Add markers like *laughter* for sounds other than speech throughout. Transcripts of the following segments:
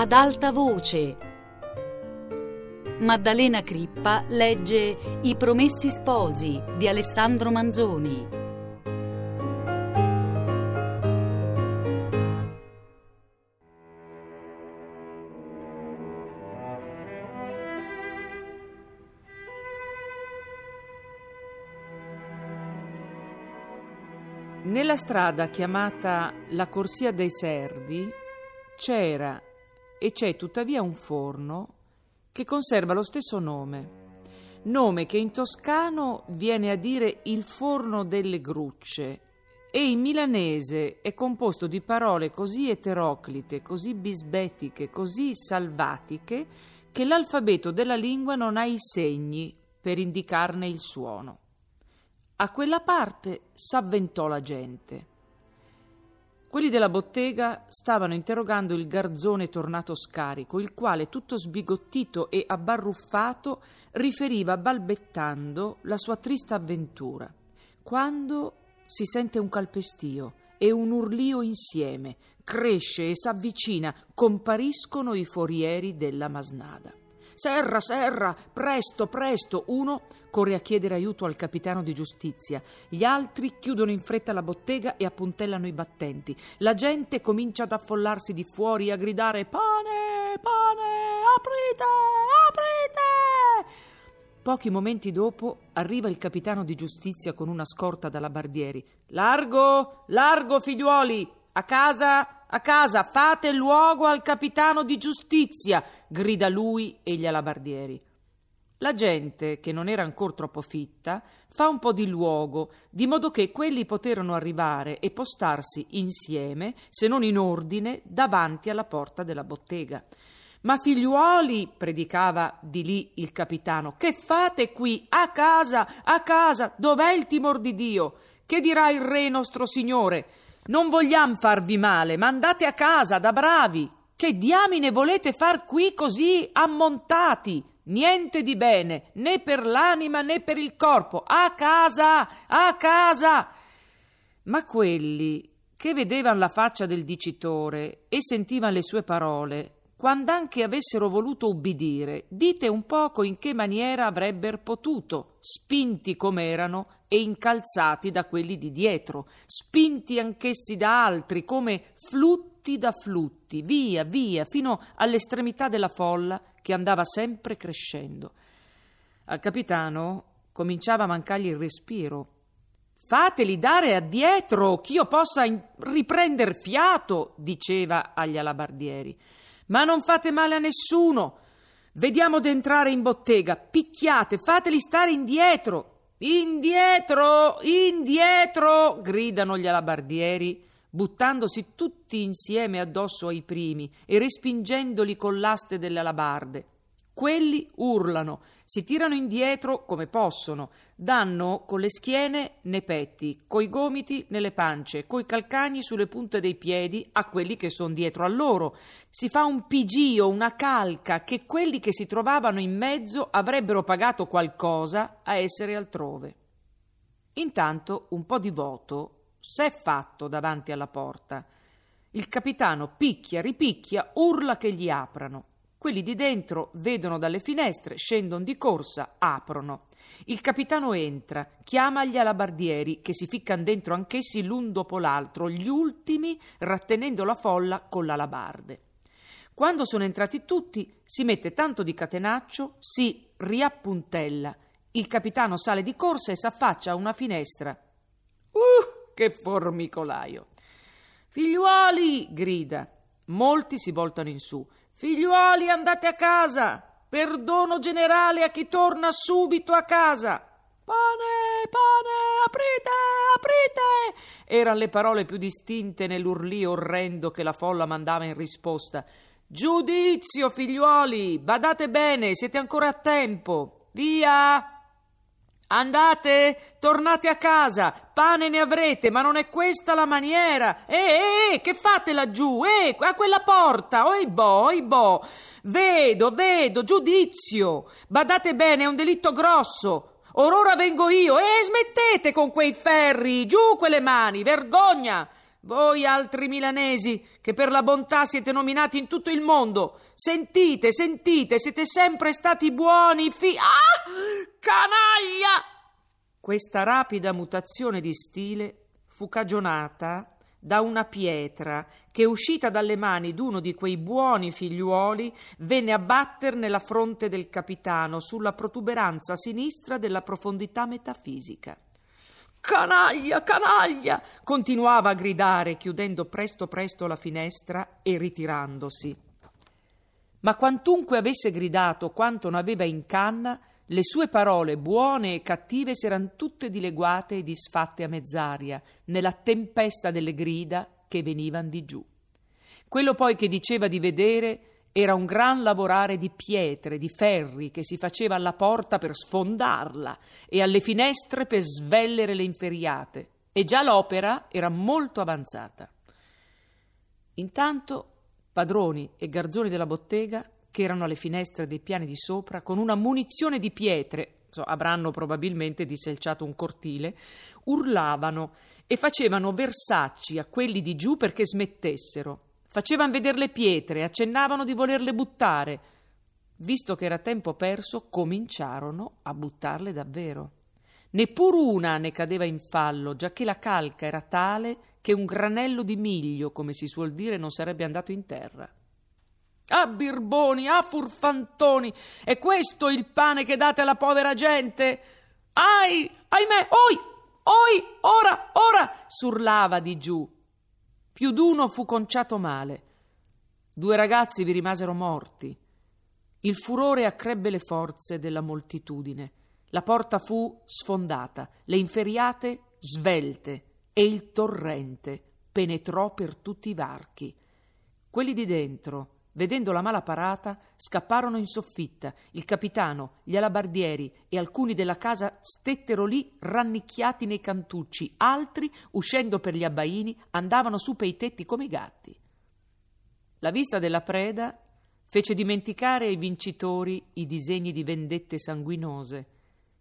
ad alta voce. Maddalena Crippa legge I Promessi Sposi di Alessandro Manzoni. Nella strada chiamata la Corsia dei Servi c'era e c'è tuttavia un forno che conserva lo stesso nome, nome che in toscano viene a dire il forno delle grucce e in milanese è composto di parole così eteroclite, così bisbetiche, così salvatiche che l'alfabeto della lingua non ha i segni per indicarne il suono. A quella parte s'avventò la gente. Quelli della bottega stavano interrogando il garzone tornato scarico, il quale, tutto sbigottito e abbarruffato, riferiva balbettando la sua trista avventura. Quando si sente un calpestio e un urlio insieme, cresce e s'avvicina, compariscono i forieri della masnada. Serra, serra, presto, presto. Uno corre a chiedere aiuto al capitano di giustizia. Gli altri chiudono in fretta la bottega e appuntellano i battenti. La gente comincia ad affollarsi di fuori e a gridare Pane, pane, aprite, aprite! Pochi momenti dopo arriva il capitano di giustizia con una scorta da labardieri. Largo, largo, figliuoli! A casa, a casa, fate luogo al capitano di giustizia, grida lui e gli alabardieri. La gente, che non era ancora troppo fitta, fa un po' di luogo, di modo che quelli poterono arrivare e postarsi insieme, se non in ordine, davanti alla porta della bottega. Ma figliuoli, predicava di lì il capitano, che fate qui? A casa, a casa, dov'è il timor di Dio? Che dirà il re nostro signore? Non vogliamo farvi male, ma andate a casa da bravi. Che diamine volete far qui così ammontati? Niente di bene, né per l'anima né per il corpo. A casa, a casa. Ma quelli che vedevano la faccia del dicitore e sentivano le sue parole, quando anche avessero voluto ubbidire, dite un poco in che maniera avrebbero potuto, spinti com'erano e incalzati da quelli di dietro, spinti anch'essi da altri come flutti da flutti, via, via, fino all'estremità della folla che andava sempre crescendo. Al capitano cominciava a mancargli il respiro. Fateli dare addietro, ch'io possa in- riprender fiato, diceva agli alabardieri. Ma non fate male a nessuno. Vediamo d'entrare in bottega. Picchiate, fateli stare indietro. Indietro, indietro! gridano gli alabardieri, buttandosi tutti insieme addosso ai primi e respingendoli con l'aste delle alabarde. Quelli urlano, si tirano indietro come possono, danno con le schiene nei petti, coi gomiti nelle pance, coi calcagni sulle punte dei piedi a quelli che sono dietro a loro. Si fa un pigio, una calca che quelli che si trovavano in mezzo avrebbero pagato qualcosa a essere altrove. Intanto un po' di voto s'è fatto davanti alla porta. Il capitano picchia, ripicchia, urla che gli aprano. Quelli di dentro vedono dalle finestre, scendono di corsa, aprono. Il capitano entra, chiama gli alabardieri che si ficcano dentro anch'essi l'un dopo l'altro, gli ultimi rattenendo la folla con l'alabarde. Quando sono entrati tutti, si mette tanto di catenaccio, si riappuntella. Il capitano sale di corsa e s'affaccia a una finestra. Uh, che formicolaio! Figliuoli! grida. Molti si voltano in su. Figliuoli, andate a casa! Perdono generale a chi torna subito a casa! Pane, pane, aprite, aprite! Erano le parole più distinte nell'urlio orrendo che la folla mandava in risposta. Giudizio, figliuoli! Badate bene, siete ancora a tempo! Via! Andate, tornate a casa, pane ne avrete, ma non è questa la maniera. Eh, eh, eh che fate laggiù? Eh, a quella porta, oi boh, oi boh. Vedo, vedo, giudizio. Badate bene, è un delitto grosso. Or ora vengo io. Eh, smettete con quei ferri, giù quelle mani, vergogna. Voi altri milanesi che per la bontà siete nominati in tutto il mondo, sentite, sentite, siete sempre stati buoni, fi... Ah! Canaglia! Questa rapida mutazione di stile fu cagionata da una pietra che, uscita dalle mani d'uno di quei buoni figliuoli, venne a batter nella fronte del capitano sulla protuberanza sinistra della profondità metafisica. Canaglia, canaglia! continuava a gridare, chiudendo presto presto la finestra e ritirandosi. Ma quantunque avesse gridato quanto ne aveva in canna, le sue parole, buone e cattive, s'eran tutte dileguate e disfatte a mezz'aria, nella tempesta delle grida che venivan di giù. Quello poi che diceva di vedere era un gran lavorare di pietre, di ferri che si faceva alla porta per sfondarla e alle finestre per svellere le inferiate, e già l'opera era molto avanzata. Intanto padroni e garzoni della bottega che erano alle finestre dei piani di sopra, con una munizione di pietre, so, avranno probabilmente disselciato un cortile, urlavano e facevano versacci a quelli di giù perché smettessero. Facevano vedere le pietre, accennavano di volerle buttare. Visto che era tempo perso, cominciarono a buttarle davvero. Neppur una ne cadeva in fallo, giacché la calca era tale che un granello di miglio, come si suol dire, non sarebbe andato in terra. Ah, birboni, ah, furfantoni, è questo il pane che date alla povera gente? Ai, ahimè, oi, oi, ora, ora, surlava di giù. Più d'uno fu conciato male. Due ragazzi vi rimasero morti. Il furore accrebbe le forze della moltitudine. La porta fu sfondata, le inferiate svelte e il torrente penetrò per tutti i varchi. Quelli di dentro, Vedendo la mala parata, scapparono in soffitta. Il capitano, gli alabardieri e alcuni della casa stettero lì rannicchiati nei cantucci. Altri, uscendo per gli abbaini, andavano su pei tetti come i gatti. La vista della preda fece dimenticare ai vincitori i disegni di vendette sanguinose.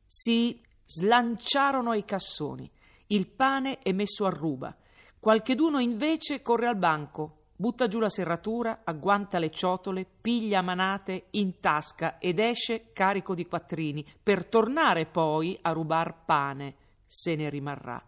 Si slanciarono ai cassoni. Il pane è messo a ruba. Qualcheduno invece corre al banco, butta giù la serratura, agguanta le ciotole, piglia manate in tasca ed esce carico di quattrini, per tornare poi a rubar pane, se ne rimarrà.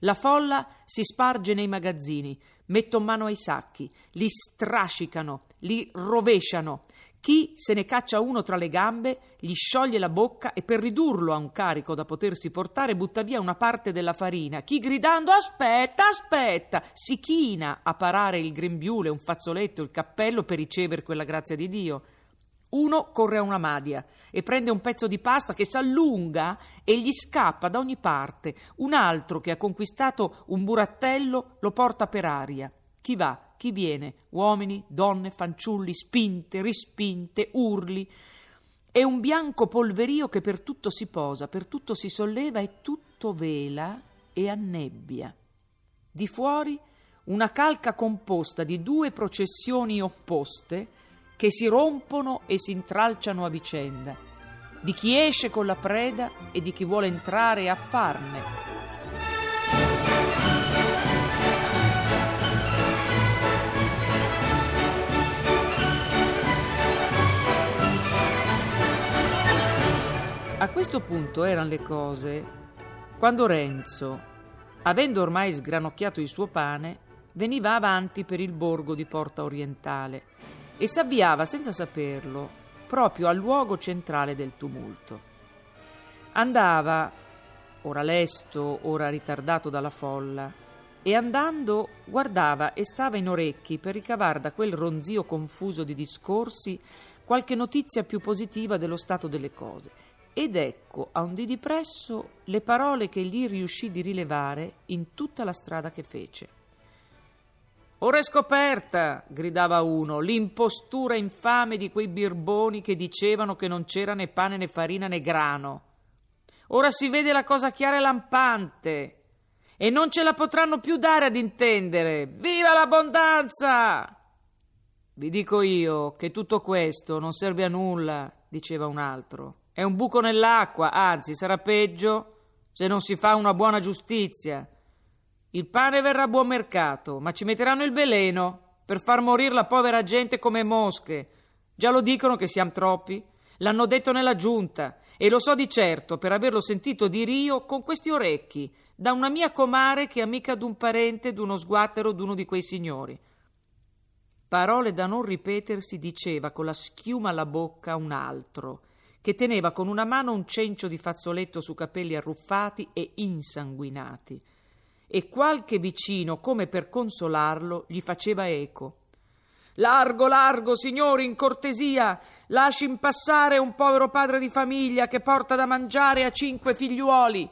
La folla si sparge nei magazzini, mettono mano ai sacchi, li strascicano, li rovesciano, chi se ne caccia uno tra le gambe, gli scioglie la bocca e per ridurlo a un carico da potersi portare butta via una parte della farina. Chi gridando aspetta, aspetta, si china a parare il grembiule, un fazzoletto, il cappello per ricevere quella grazia di Dio. Uno corre a una madia e prende un pezzo di pasta che s'allunga e gli scappa da ogni parte. Un altro che ha conquistato un burattello lo porta per aria. Chi va? chi viene, uomini, donne, fanciulli, spinte, rispinte, urli. È un bianco polverio che per tutto si posa, per tutto si solleva e tutto vela e annebbia. Di fuori una calca composta di due processioni opposte che si rompono e si intralciano a vicenda, di chi esce con la preda e di chi vuole entrare a farne. A questo punto erano le cose quando Renzo, avendo ormai sgranocchiato il suo pane, veniva avanti per il borgo di Porta Orientale e s'avviava senza saperlo proprio al luogo centrale del tumulto. Andava, ora lesto, ora ritardato dalla folla, e andando guardava e stava in orecchi per ricavar da quel ronzio confuso di discorsi qualche notizia più positiva dello stato delle cose ed ecco a un dì di presso le parole che gli riuscì di rilevare in tutta la strada che fece. Ora è scoperta, gridava uno, l'impostura infame di quei birboni che dicevano che non c'era né pane né farina né grano. Ora si vede la cosa chiara e lampante e non ce la potranno più dare ad intendere. Viva l'abbondanza! Vi dico io che tutto questo non serve a nulla, diceva un altro. È un buco nell'acqua, anzi sarà peggio se non si fa una buona giustizia. Il pane verrà a buon mercato, ma ci metteranno il veleno per far morire la povera gente come mosche. Già lo dicono che siamo troppi. L'hanno detto nella giunta e lo so di certo per averlo sentito di Rio con questi orecchi da una mia comare che è amica d'un parente d'uno sguattero d'uno di quei signori. Parole da non ripetersi diceva con la schiuma alla bocca un altro, che teneva con una mano un cencio di fazzoletto su capelli arruffati e insanguinati, e qualche vicino, come per consolarlo, gli faceva eco. Largo, largo, signori, in cortesia, lasci passare un povero padre di famiglia che porta da mangiare a cinque figliuoli.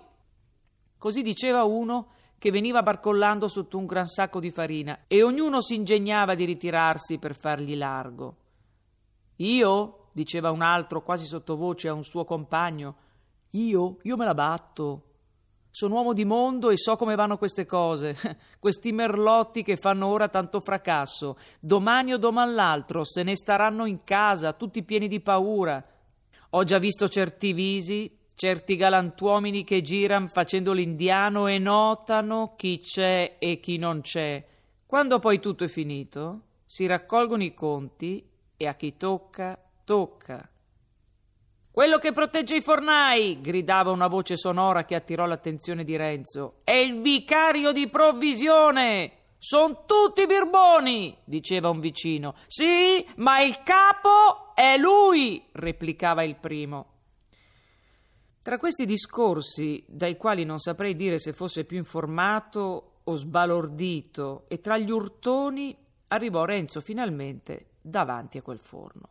Così diceva uno che veniva barcollando sotto un gran sacco di farina e ognuno si ingegnava di ritirarsi per fargli largo. Io, diceva un altro quasi sottovoce a un suo compagno, io, io me la batto. Sono uomo di mondo e so come vanno queste cose. *laughs* Questi merlotti che fanno ora tanto fracasso, domani o doman l'altro se ne staranno in casa, tutti pieni di paura. Ho già visto certi visi certi galantuomini che giran facendo l'indiano e notano chi c'è e chi non c'è. Quando poi tutto è finito, si raccolgono i conti e a chi tocca, tocca. Quello che protegge i fornai, gridava una voce sonora che attirò l'attenzione di Renzo, è il vicario di provvisione. Sono tutti birboni, diceva un vicino. Sì, ma il capo è lui, replicava il primo. Tra questi discorsi, dai quali non saprei dire se fosse più informato o sbalordito, e tra gli urtoni arrivò Renzo finalmente davanti a quel forno.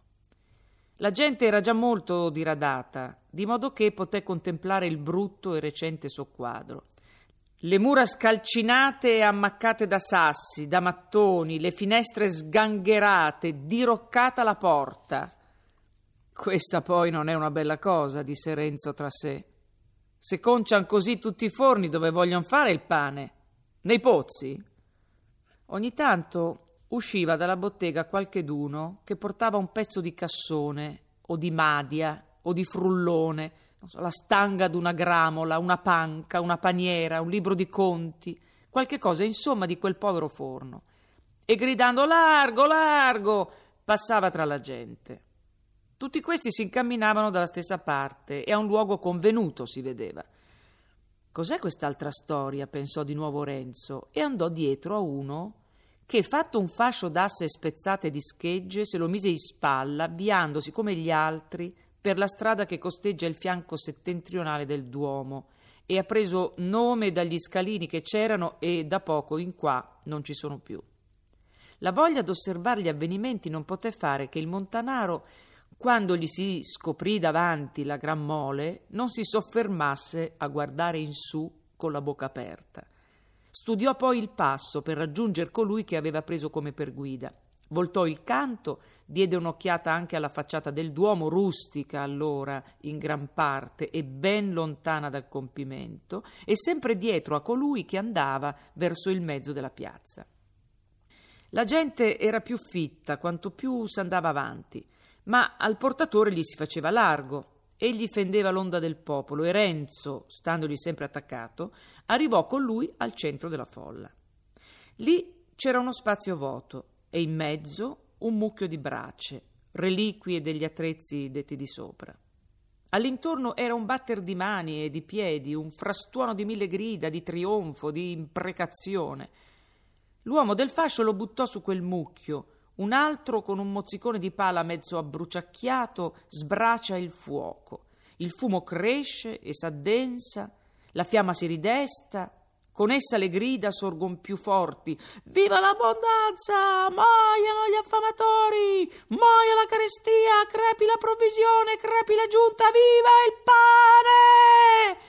La gente era già molto diradata, di modo che poté contemplare il brutto e recente soqquadro. Le mura scalcinate e ammaccate da sassi, da mattoni, le finestre sgangherate, diroccata la porta, questa poi non è una bella cosa, disse Renzo tra sé. Se concian così tutti i forni dove vogliono fare il pane? Nei pozzi? Ogni tanto usciva dalla bottega qualcheduno che portava un pezzo di cassone o di madia o di frullone, so, la stanga d'una gramola, una panca, una paniera, un libro di conti, qualche cosa insomma di quel povero forno. E gridando largo, largo, passava tra la gente. Tutti questi si incamminavano dalla stessa parte e a un luogo convenuto si vedeva. Cos'è quest'altra storia? pensò di nuovo Renzo e andò dietro a uno che, fatto un fascio d'asse spezzate di schegge, se lo mise in spalla, avviandosi come gli altri per la strada che costeggia il fianco settentrionale del Duomo e ha preso nome dagli scalini che c'erano e da poco in qua non ci sono più. La voglia d'osservare gli avvenimenti non poté fare che il montanaro quando gli si scoprì davanti la gran mole, non si soffermasse a guardare in su con la bocca aperta. Studiò poi il passo per raggiungere colui che aveva preso come per guida. Voltò il canto, diede un'occhiata anche alla facciata del Duomo, rustica allora in gran parte e ben lontana dal compimento, e sempre dietro a colui che andava verso il mezzo della piazza. La gente era più fitta quanto più s'andava avanti ma al portatore gli si faceva largo. Egli fendeva l'onda del popolo e Renzo, standogli sempre attaccato, arrivò con lui al centro della folla. Lì c'era uno spazio vuoto e in mezzo un mucchio di braccia, reliquie degli attrezzi detti di sopra. All'intorno era un batter di mani e di piedi, un frastuono di mille grida, di trionfo, di imprecazione. L'uomo del fascio lo buttò su quel mucchio, un altro con un mozzicone di pala mezzo abbruciacchiato sbracia il fuoco. Il fumo cresce e s'addensa, la fiamma si ridesta, con essa le grida sorgon più forti. Viva l'abbondanza! Muoiano gli affamatori! Muoia la carestia! Crepi la provvisione! Crepi la giunta! Viva il pane!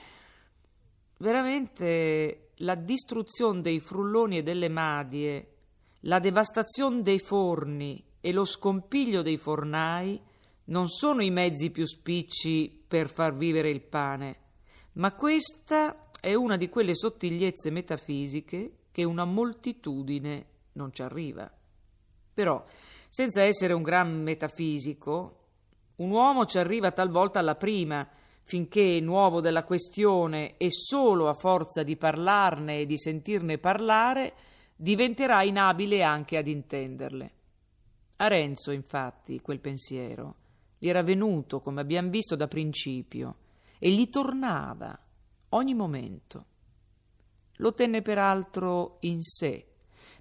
Veramente la distruzione dei frulloni e delle madie la devastazione dei forni e lo scompiglio dei fornai non sono i mezzi più spicci per far vivere il pane, ma questa è una di quelle sottigliezze metafisiche che una moltitudine non ci arriva. Però, senza essere un gran metafisico, un uomo ci arriva talvolta alla prima, finché nuovo della questione e solo a forza di parlarne e di sentirne parlare, diventerà inabile anche ad intenderle. A Renzo, infatti, quel pensiero gli era venuto, come abbiamo visto da principio, e gli tornava ogni momento. Lo tenne peraltro in sé,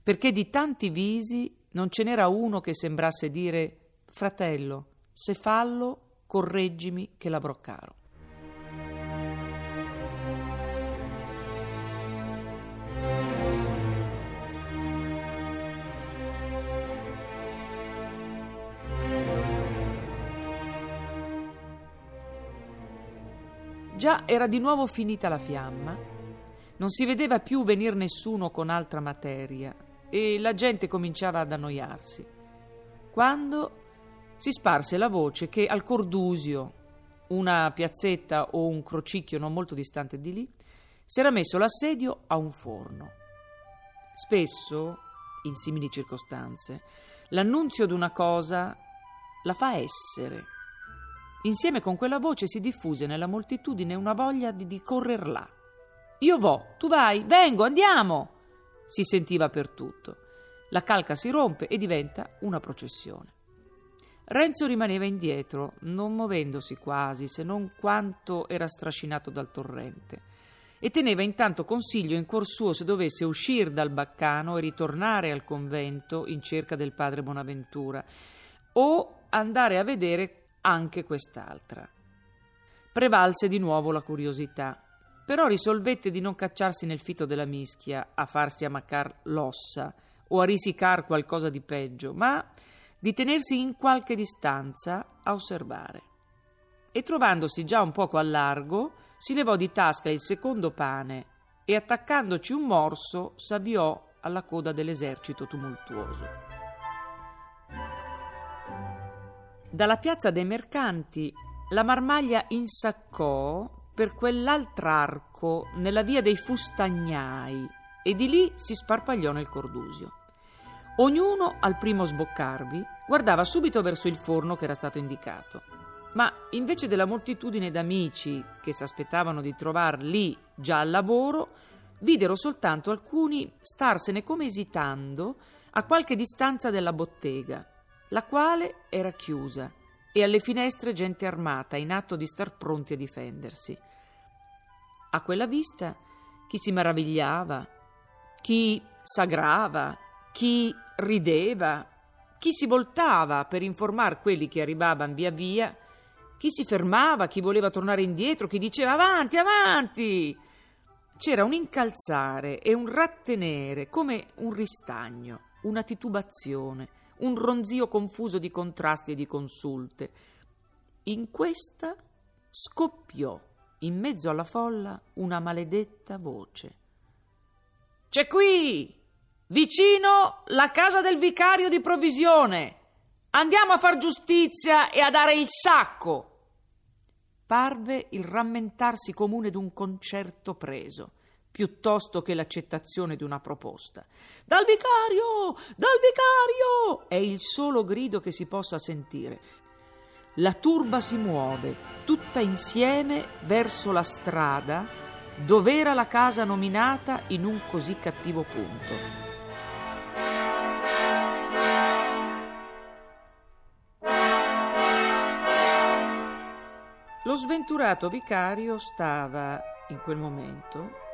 perché di tanti visi non ce n'era uno che sembrasse dire Fratello, se fallo, correggimi che l'avrò caro. Già era di nuovo finita la fiamma, non si vedeva più venir nessuno con altra materia e la gente cominciava ad annoiarsi. Quando si sparse la voce che al Cordusio, una piazzetta o un crocicchio non molto distante di lì, si era messo l'assedio a un forno. Spesso, in simili circostanze, l'annunzio di una cosa la fa essere Insieme con quella voce si diffuse nella moltitudine una voglia di, di correr là. Io vo, tu vai, vengo, andiamo! Si sentiva per tutto. La calca si rompe e diventa una processione. Renzo rimaneva indietro, non muovendosi quasi, se non quanto era strascinato dal torrente, e teneva intanto consiglio in cuor suo se dovesse uscire dal baccano e ritornare al convento in cerca del padre Bonaventura, o andare a vedere anche quest'altra. Prevalse di nuovo la curiosità, però risolvette di non cacciarsi nel fito della mischia a farsi ammaccar l'ossa o a risicar qualcosa di peggio, ma di tenersi in qualche distanza a osservare. E trovandosi già un poco a largo, si levò di tasca il secondo pane e attaccandoci un morso s'avviò alla coda dell'esercito tumultuoso. Dalla piazza dei mercanti la marmaglia insaccò per quell'altr'arco nella via dei fustagnai e di lì si sparpagliò nel Cordusio. Ognuno, al primo sboccarvi, guardava subito verso il forno che era stato indicato. Ma invece della moltitudine d'amici che si aspettavano di trovar lì già al lavoro, videro soltanto alcuni starsene come esitando a qualche distanza della bottega la quale era chiusa e alle finestre gente armata in atto di star pronti a difendersi. A quella vista chi si meravigliava, chi s'agrava, chi rideva, chi si voltava per informare quelli che arrivavano via via, chi si fermava, chi voleva tornare indietro, chi diceva avanti, avanti. C'era un incalzare e un rattenere come un ristagno, una titubazione, un ronzio confuso di contrasti e di consulte. In questa scoppiò in mezzo alla folla una maledetta voce. C'è qui, vicino, la casa del vicario di provvisione. Andiamo a far giustizia e a dare il sacco. Parve il rammentarsi comune d'un concerto preso piuttosto che l'accettazione di una proposta. Dal vicario! Dal vicario! È il solo grido che si possa sentire. La turba si muove, tutta insieme, verso la strada dov'era la casa nominata in un così cattivo punto. Lo sventurato vicario stava, in quel momento,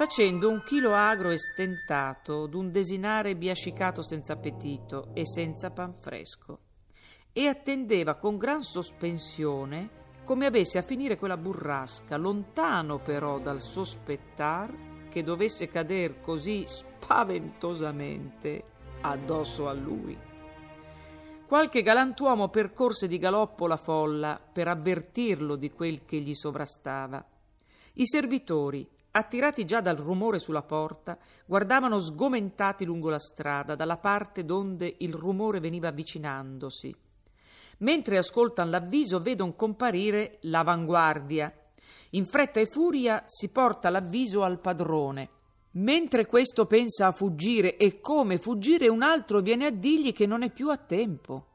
facendo un chilo agro e stentato d'un desinare biascicato senza appetito e senza pan fresco, e attendeva con gran sospensione come avesse a finire quella burrasca, lontano però dal sospettar che dovesse cader così spaventosamente addosso a lui. Qualche galantuomo percorse di galoppo la folla per avvertirlo di quel che gli sovrastava. I servitori, attirati già dal rumore sulla porta, guardavano sgomentati lungo la strada, dalla parte donde il rumore veniva avvicinandosi. Mentre ascoltan l'avviso, vedono comparire l'avanguardia. In fretta e furia si porta l'avviso al padrone. Mentre questo pensa a fuggire e come fuggire, un altro viene a dirgli che non è più a tempo.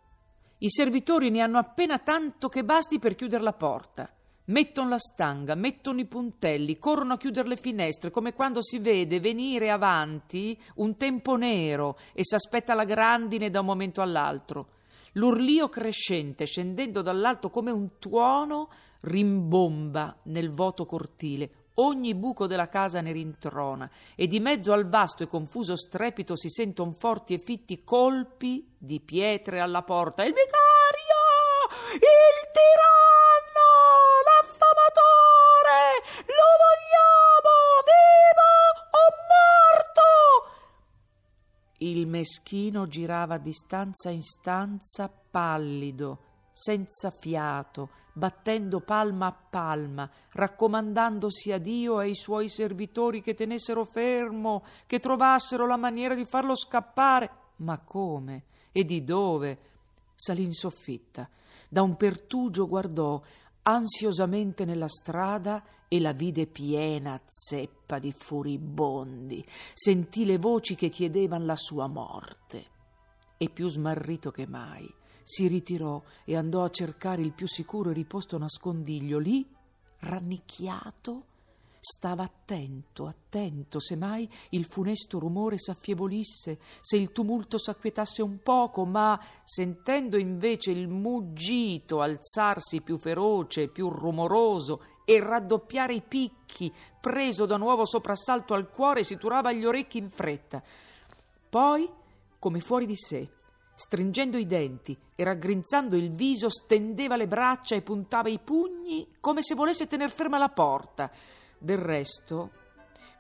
I servitori ne hanno appena tanto che basti per chiudere la porta. Mettono la stanga, mettono i puntelli, corrono a chiudere le finestre, come quando si vede venire avanti un tempo nero e si aspetta la grandine da un momento all'altro. L'urlio crescente, scendendo dall'alto come un tuono, rimbomba nel vuoto cortile. Ogni buco della casa ne rintrona e di mezzo al vasto e confuso strepito si sentono forti e fitti colpi di pietre alla porta. Il vicario! Il tiranno! Lo vogliamo! Vivo o morto? Il meschino girava di stanza in stanza pallido senza fiato, battendo palma a palma, raccomandandosi a Dio e ai suoi servitori che tenessero fermo, che trovassero la maniera di farlo scappare. Ma come? E di dove? Salì in soffitta. Da un pertugio guardò ansiosamente nella strada e la vide piena zeppa di furibondi. Sentì le voci che chiedevano la sua morte. E più smarrito che mai si ritirò e andò a cercare il più sicuro e riposto nascondiglio. Lì, rannicchiato, stava attento, attento, se mai il funesto rumore s'affievolisse, se il tumulto s'acquietasse un poco, ma sentendo invece il muggito alzarsi più feroce, più rumoroso e raddoppiare i picchi, preso da nuovo soprassalto al cuore, si turava gli orecchi in fretta. Poi, come fuori di sé, Stringendo i denti e raggrinzando il viso, stendeva le braccia e puntava i pugni come se volesse tener ferma la porta. Del resto,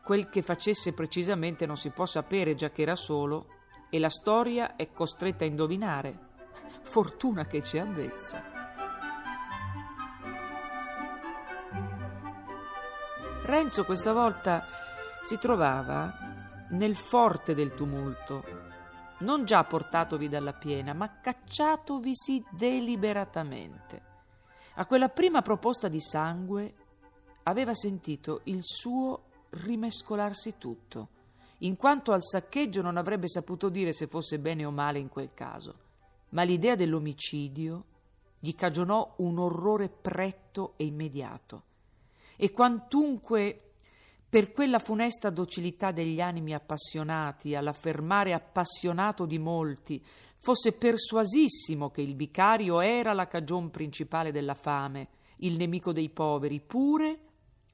quel che facesse precisamente non si può sapere, già che era solo, e la storia è costretta a indovinare. Fortuna che c'è avvezza. Renzo questa volta si trovava nel forte del tumulto non già portatovi dalla piena, ma cacciatovisi deliberatamente. A quella prima proposta di sangue aveva sentito il suo rimescolarsi tutto, in quanto al saccheggio non avrebbe saputo dire se fosse bene o male in quel caso, ma l'idea dell'omicidio gli cagionò un orrore pretto e immediato. E quantunque per quella funesta docilità degli animi appassionati, all'affermare appassionato di molti, fosse persuasissimo che il vicario era la cagion principale della fame, il nemico dei poveri, pure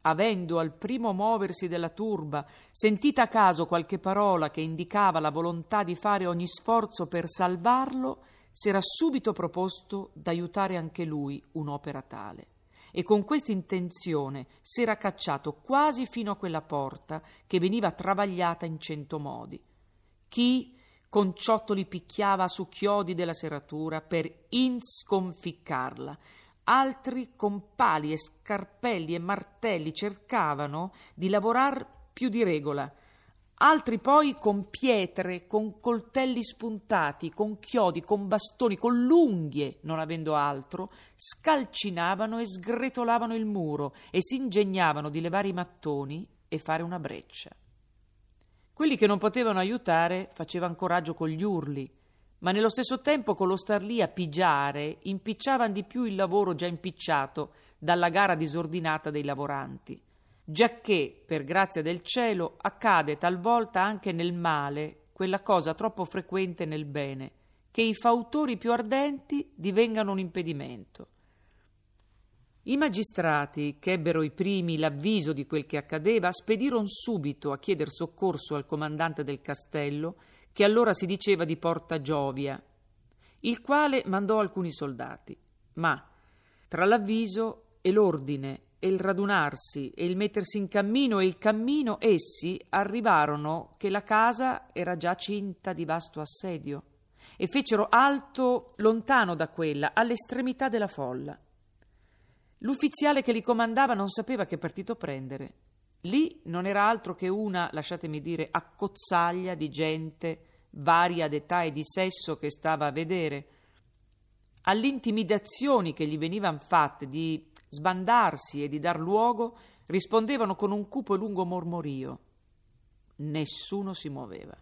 avendo al primo muoversi della turba sentita a caso qualche parola che indicava la volontà di fare ogni sforzo per salvarlo, s'era subito proposto d'aiutare anche lui un'opera tale e con questa intenzione s'era cacciato quasi fino a quella porta che veniva travagliata in cento modi. Chi con ciottoli picchiava su chiodi della serratura per insconficcarla, altri con pali e scarpelli e martelli cercavano di lavorar più di regola, altri poi con pietre, con coltelli spuntati, con chiodi, con bastoni, con l'unghie, non avendo altro, scalcinavano e sgretolavano il muro e si ingegnavano di levare i mattoni e fare una breccia. Quelli che non potevano aiutare facevano coraggio con gli urli, ma nello stesso tempo con lo star lì a pigiare impicciavano di più il lavoro già impicciato dalla gara disordinata dei lavoranti giacché, per grazia del cielo, accade talvolta anche nel male quella cosa troppo frequente nel bene, che i fautori più ardenti divengano un impedimento. I magistrati, che ebbero i primi l'avviso di quel che accadeva, spedirono subito a chieder soccorso al comandante del castello, che allora si diceva di Porta Giovia, il quale mandò alcuni soldati. Ma tra l'avviso e l'ordine e il radunarsi e il mettersi in cammino e il cammino essi arrivarono che la casa era già cinta di vasto assedio e fecero alto lontano da quella, all'estremità della folla. L'ufficiale che li comandava non sapeva che partito prendere. Lì non era altro che una, lasciatemi dire, accozzaglia di gente varia d'età e di sesso che stava a vedere. Alle intimidazioni che gli venivano fatte di sbandarsi e di dar luogo, rispondevano con un cupo e lungo mormorio. Nessuno si muoveva.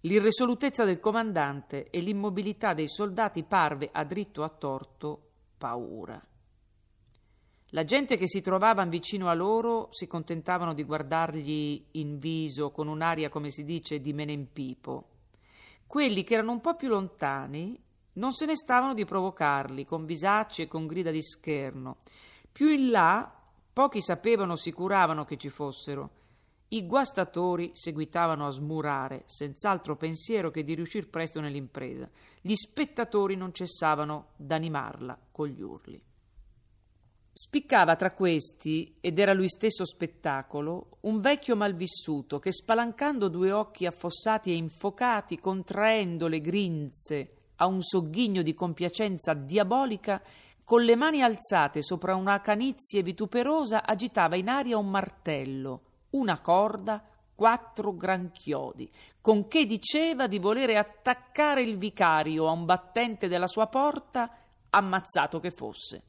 L'irresolutezza del comandante e l'immobilità dei soldati parve a dritto a torto paura. La gente che si trovava vicino a loro si contentavano di guardargli in viso con un'aria, come si dice, di menempipo. Quelli che erano un po' più lontani non se ne stavano di provocarli con visacci e con grida di scherno. Più in là, pochi sapevano o si curavano che ci fossero. I guastatori seguitavano a smurare, senz'altro pensiero che di riuscir presto nell'impresa. Gli spettatori non cessavano d'animarla con gli urli. Spiccava tra questi, ed era lui stesso spettacolo, un vecchio malvissuto che spalancando due occhi affossati e infocati, contraendo le grinze a un sogghigno di compiacenza diabolica, con le mani alzate sopra una canizie vituperosa agitava in aria un martello, una corda, quattro granchiodi, con che diceva di volere attaccare il vicario a un battente della sua porta, ammazzato che fosse.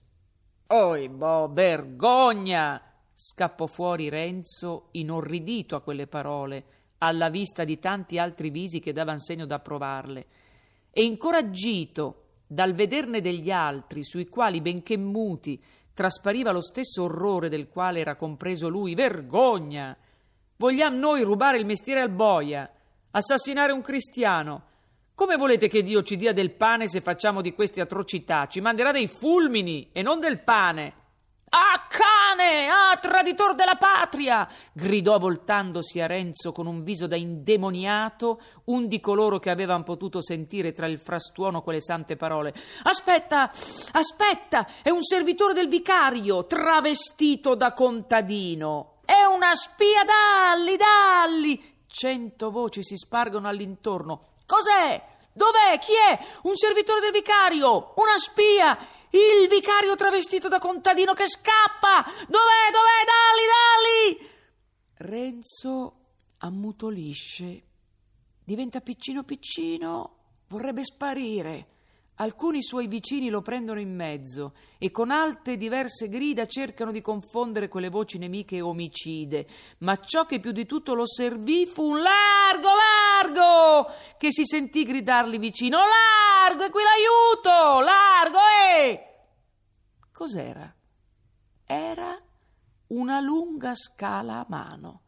Oi, boh, vergogna! scappò fuori Renzo, inorridito a quelle parole, alla vista di tanti altri visi che davan segno d'approvarle, e incoraggito dal vederne degli altri, sui quali, benché muti, traspariva lo stesso orrore del quale era compreso lui. Vergogna! Vogliamo noi rubare il mestiere al boia, assassinare un cristiano, come volete che Dio ci dia del pane se facciamo di queste atrocità? Ci manderà dei fulmini e non del pane. Ah, cane! Ah, traditor della patria! gridò voltandosi a Renzo con un viso da indemoniato, un di coloro che avevano potuto sentire tra il frastuono quelle sante parole. Aspetta, aspetta! È un servitore del vicario, travestito da contadino. È una spia dalli, dalli! Cento voci si spargono all'intorno. Cos'è? Dov'è? Chi è? Un servitore del vicario? Una spia? Il vicario travestito da contadino che scappa! Dov'è? Dov'è? Dalli, dalli! Renzo ammutolisce. Diventa piccino piccino, vorrebbe sparire. Alcuni suoi vicini lo prendono in mezzo e con alte diverse grida cercano di confondere quelle voci nemiche omicide, ma ciò che più di tutto lo servì fu un largo, largo, che si sentì gridargli vicino, largo, e qui l'aiuto, largo, eh! Cos'era? Era una lunga scala a mano,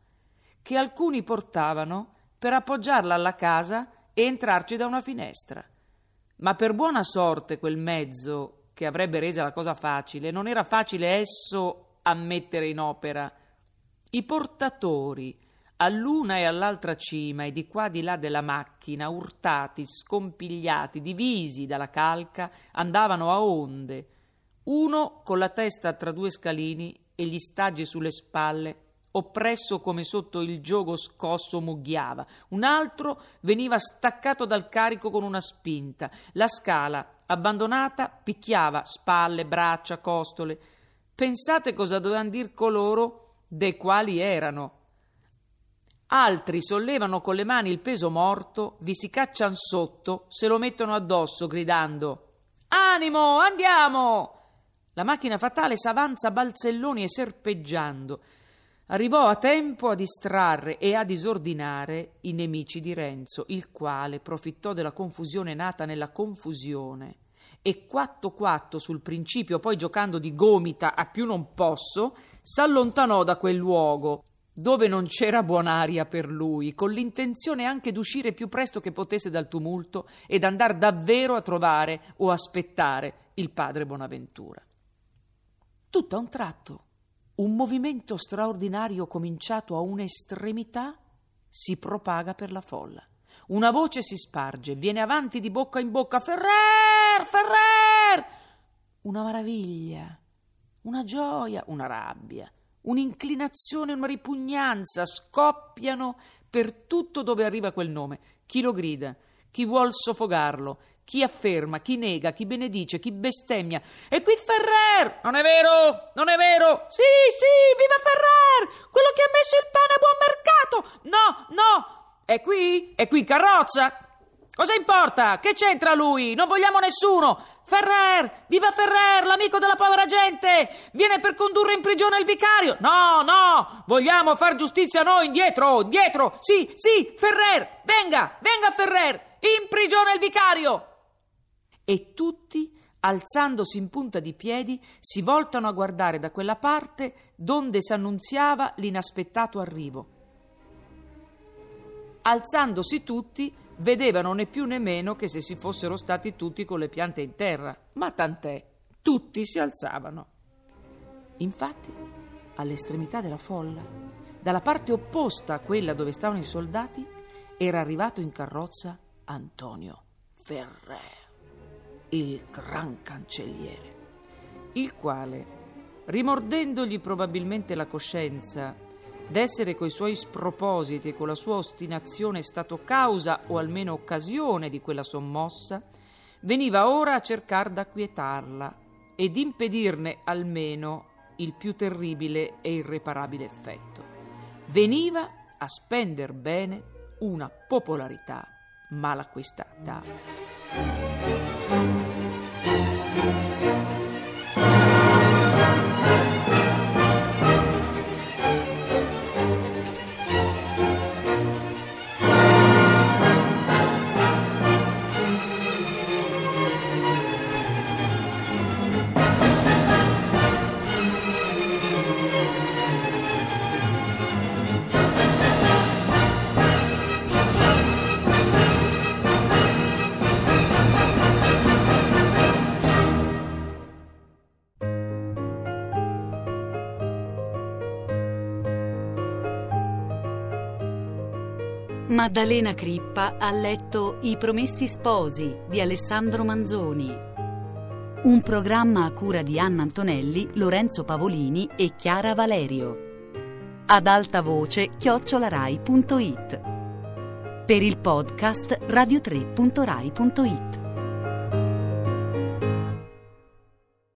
che alcuni portavano per appoggiarla alla casa e entrarci da una finestra. Ma per buona sorte quel mezzo, che avrebbe resa la cosa facile, non era facile esso a mettere in opera. I portatori, all'una e all'altra cima e di qua di là della macchina, urtati, scompigliati, divisi dalla calca, andavano a onde, uno con la testa tra due scalini e gli staggi sulle spalle oppresso come sotto il giogo scosso mugghiava. Un altro veniva staccato dal carico con una spinta. La scala, abbandonata, picchiava spalle, braccia, costole. Pensate cosa dovevano dir coloro dei quali erano. Altri sollevano con le mani il peso morto, vi si cacciano sotto, se lo mettono addosso, gridando Animo, andiamo! La macchina fatale s'avanza balzelloni e serpeggiando arrivò a tempo a distrarre e a disordinare i nemici di Renzo, il quale profittò della confusione nata nella confusione e quatto quatto sul principio, poi giocando di gomita a più non posso, s'allontanò da quel luogo dove non c'era buon'aria per lui, con l'intenzione anche d'uscire più presto che potesse dal tumulto ed andar davvero a trovare o aspettare il padre Bonaventura. Tutto a un tratto un movimento straordinario cominciato a un'estremità si propaga per la folla. Una voce si sparge, viene avanti di bocca in bocca. Ferrer! Ferrer! Una maraviglia, una gioia, una rabbia, un'inclinazione, una ripugnanza scoppiano per tutto dove arriva quel nome. Chi lo grida, chi vuol soffocarlo, chi afferma, chi nega, chi benedice, chi bestemmia. E qui Ferrer! Non è vero! Non è vero! Sì, sì, viva Ferrer! Quello che ha messo il pane a buon mercato! No, no! È qui? È qui in carrozza? Cosa importa? Che c'entra lui? Non vogliamo nessuno! Ferrer! Viva Ferrer, l'amico della povera gente! Viene per condurre in prigione il vicario! No, no! Vogliamo far giustizia noi, indietro, indietro! Sì, sì, Ferrer! Venga, venga Ferrer! In prigione il vicario! E tutti alzandosi in punta di piedi, si voltano a guardare da quella parte donde s'annunziava l'inaspettato arrivo. Alzandosi tutti, vedevano né più né meno che se si fossero stati tutti con le piante in terra, ma tant'è, tutti si alzavano. Infatti, all'estremità della folla, dalla parte opposta a quella dove stavano i soldati, era arrivato in carrozza Antonio Ferrer il gran cancelliere, il quale, rimordendogli probabilmente la coscienza d'essere coi suoi spropositi e con la sua ostinazione stato causa o almeno occasione di quella sommossa, veniva ora a cercar d'acquietarla ed impedirne almeno il più terribile e irreparabile effetto. Veniva a spender bene una popolarità Thank you. Maddalena Crippa ha letto I Promessi Sposi di Alessandro Manzoni. Un programma a cura di Anna Antonelli, Lorenzo Pavolini e Chiara Valerio. Ad alta voce chiocciolarai.it. Per il podcast radio3.rai.it.